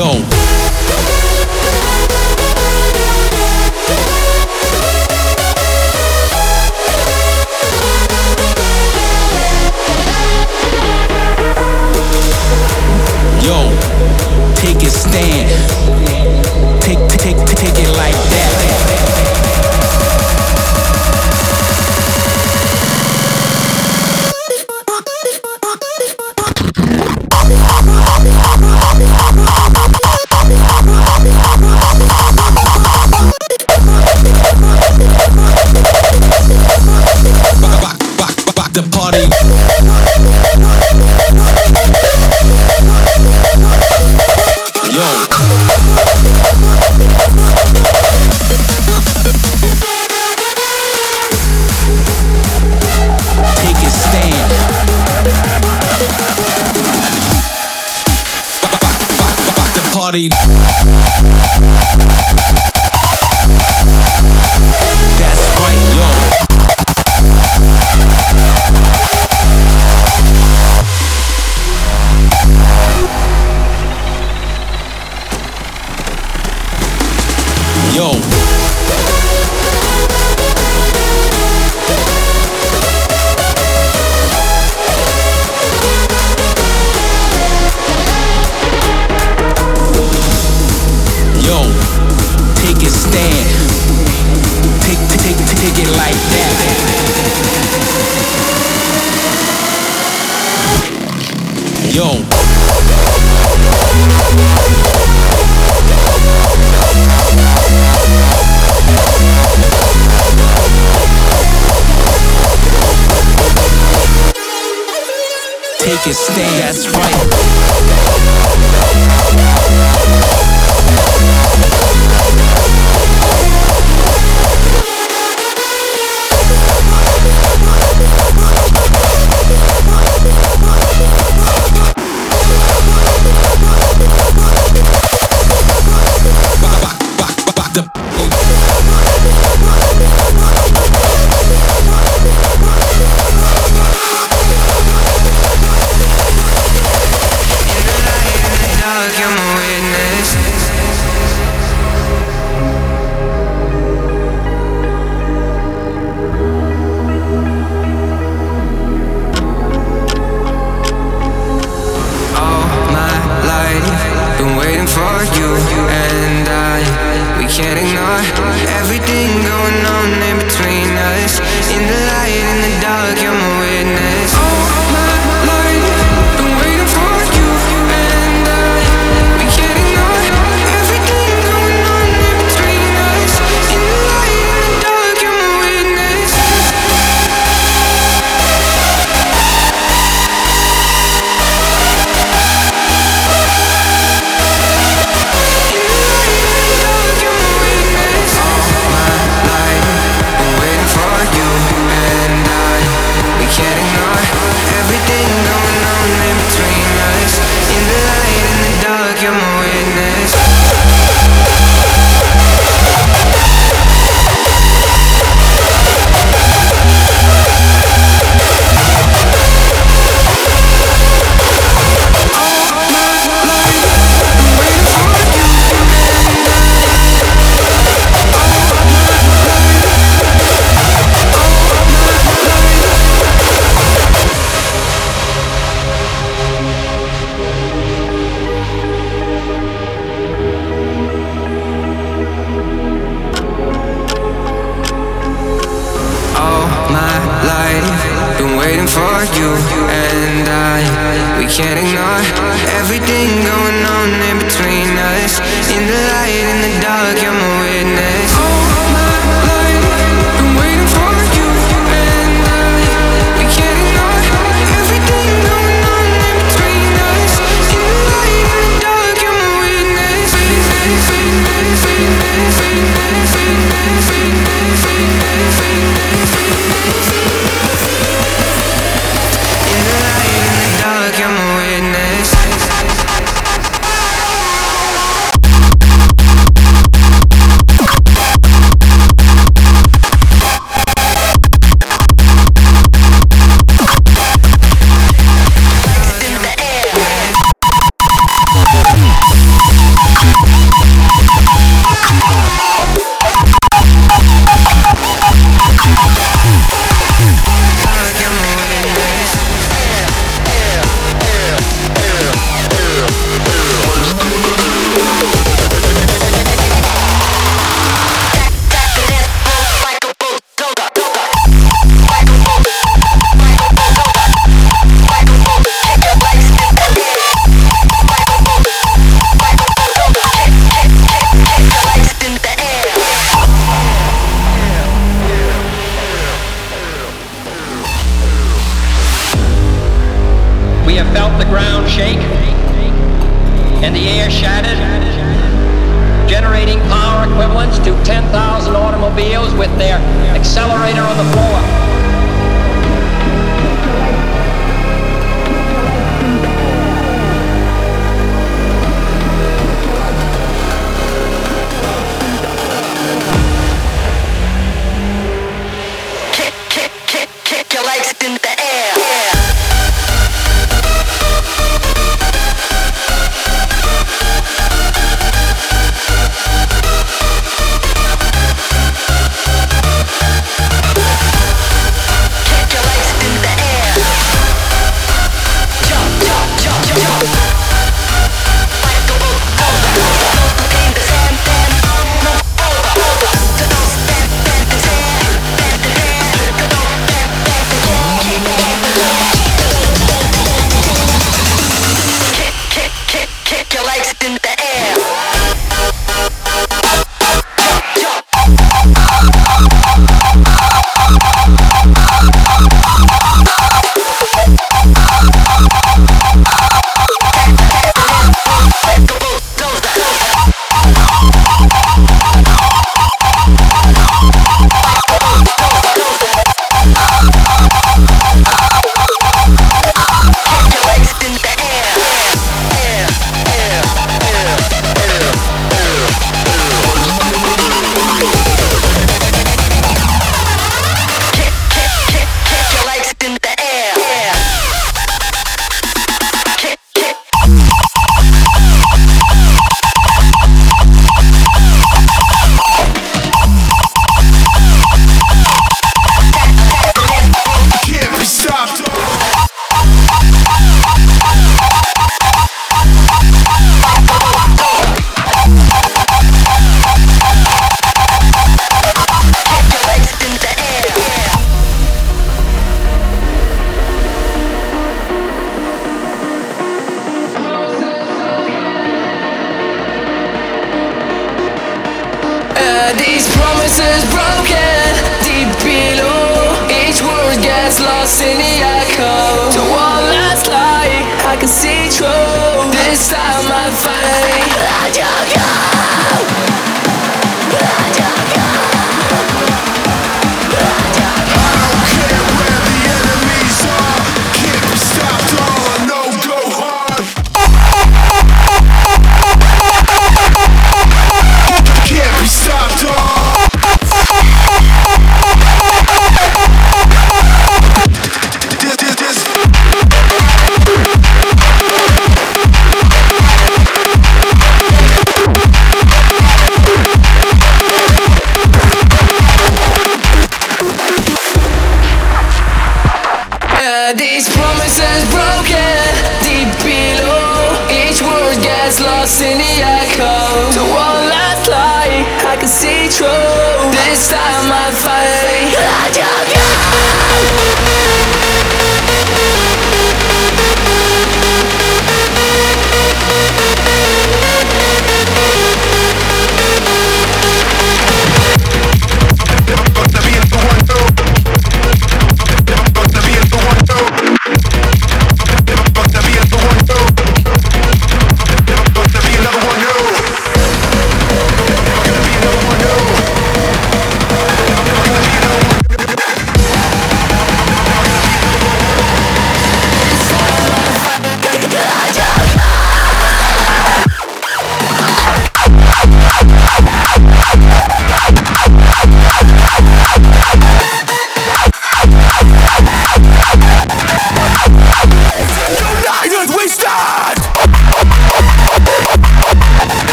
Domingão. Take a stand, that's right. The air shattered, generating power equivalents to 10,000 automobiles with their accelerator on the floor.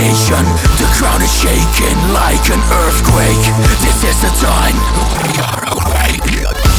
nation. The ground is shaking like an earthquake. This is the time We are awake.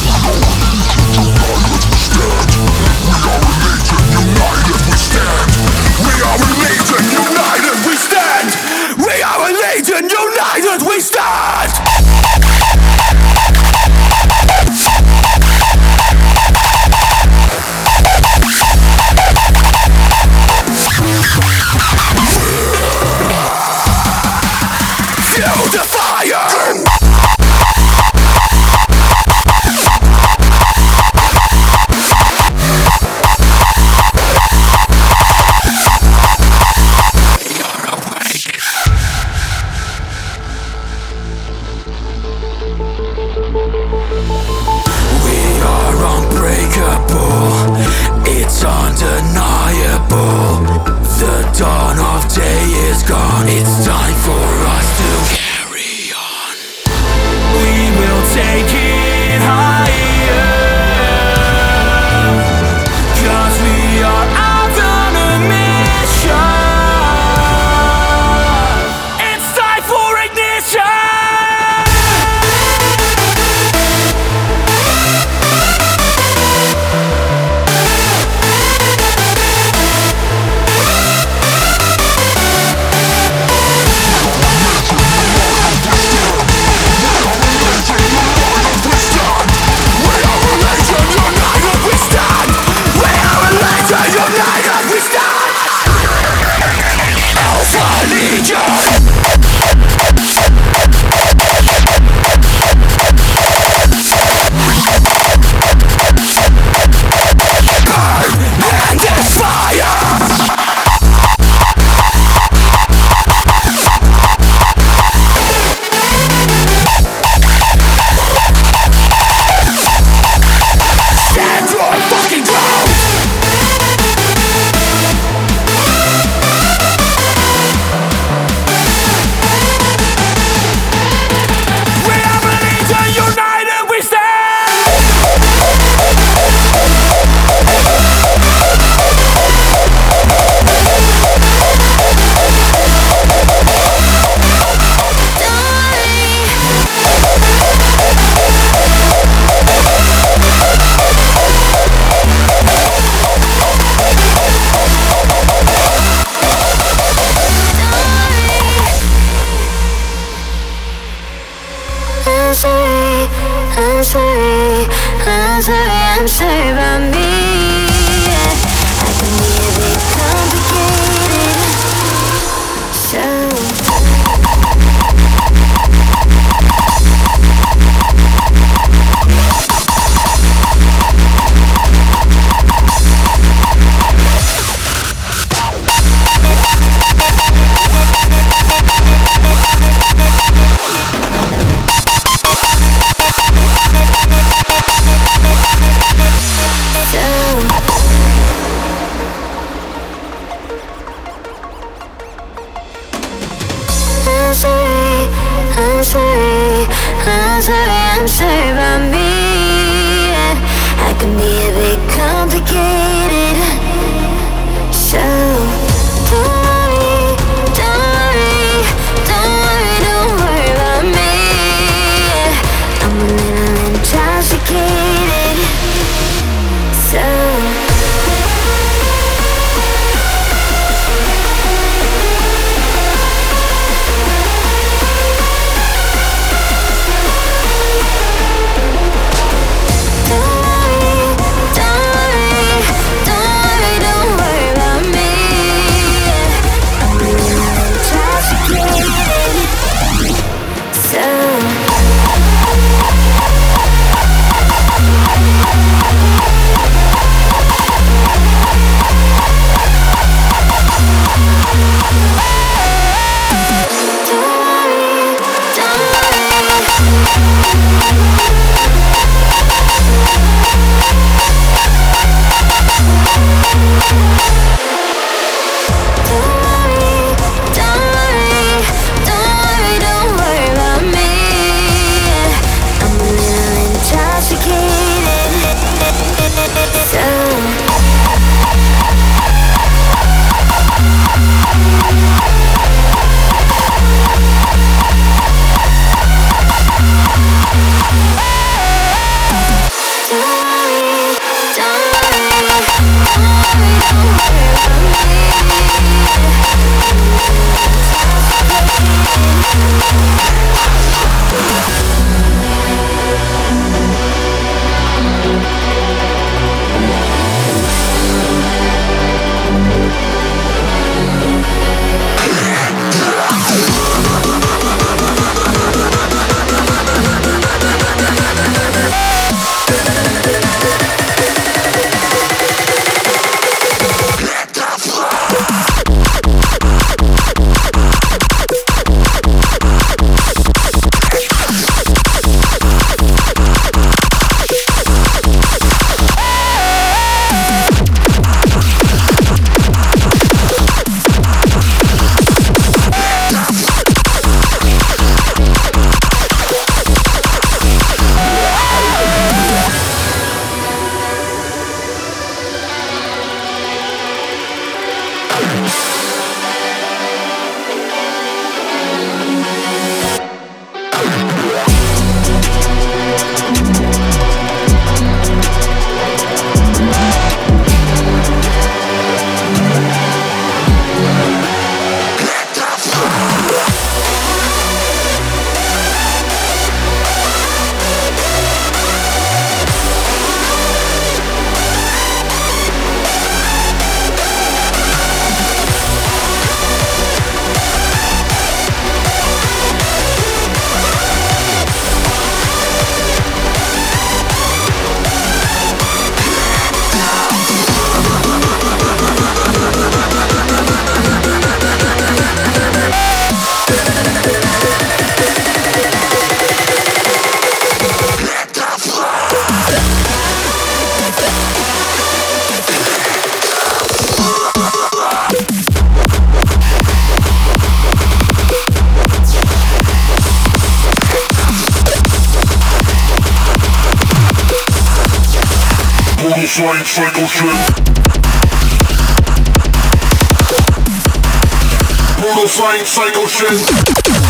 Flying psycho shit.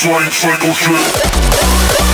Flying cycle shit.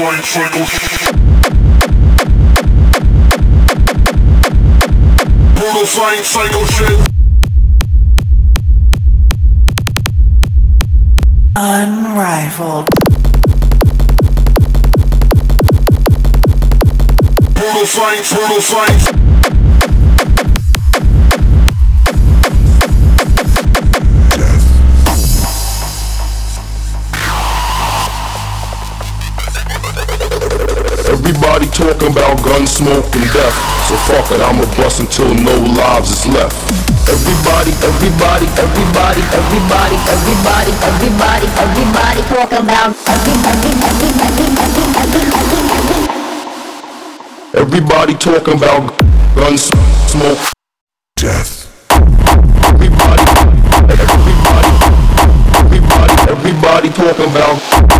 Flying psycho. Brutal flying psycho shit. Unrivaled. Brutal flying, brutal flying. Everybody talking about gun smoke and death. So fuck it, I'ma bust until no lives is left. Everybody, everybody, everybody, everybody, everybody, everybody, everybody talk about Everybody talking about gun smoke, death. Everybody, everybody, everybody, everybody talking about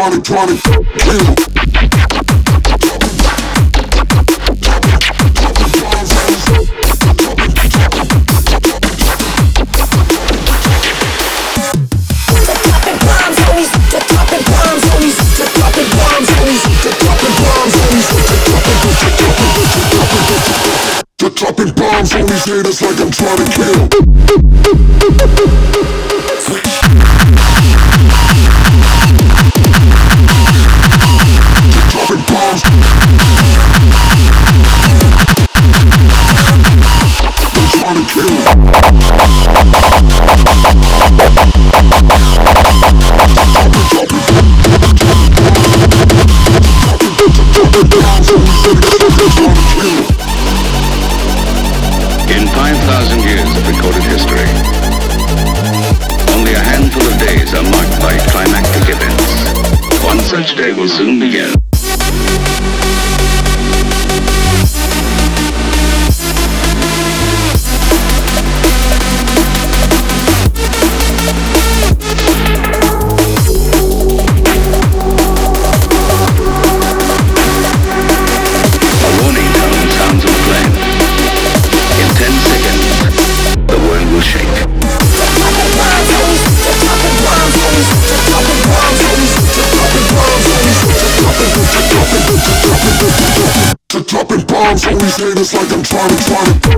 trying to, trying to, yeah. Dropping bombs on these haters like I'm trying to kill. Play this like I'm trying to, trying to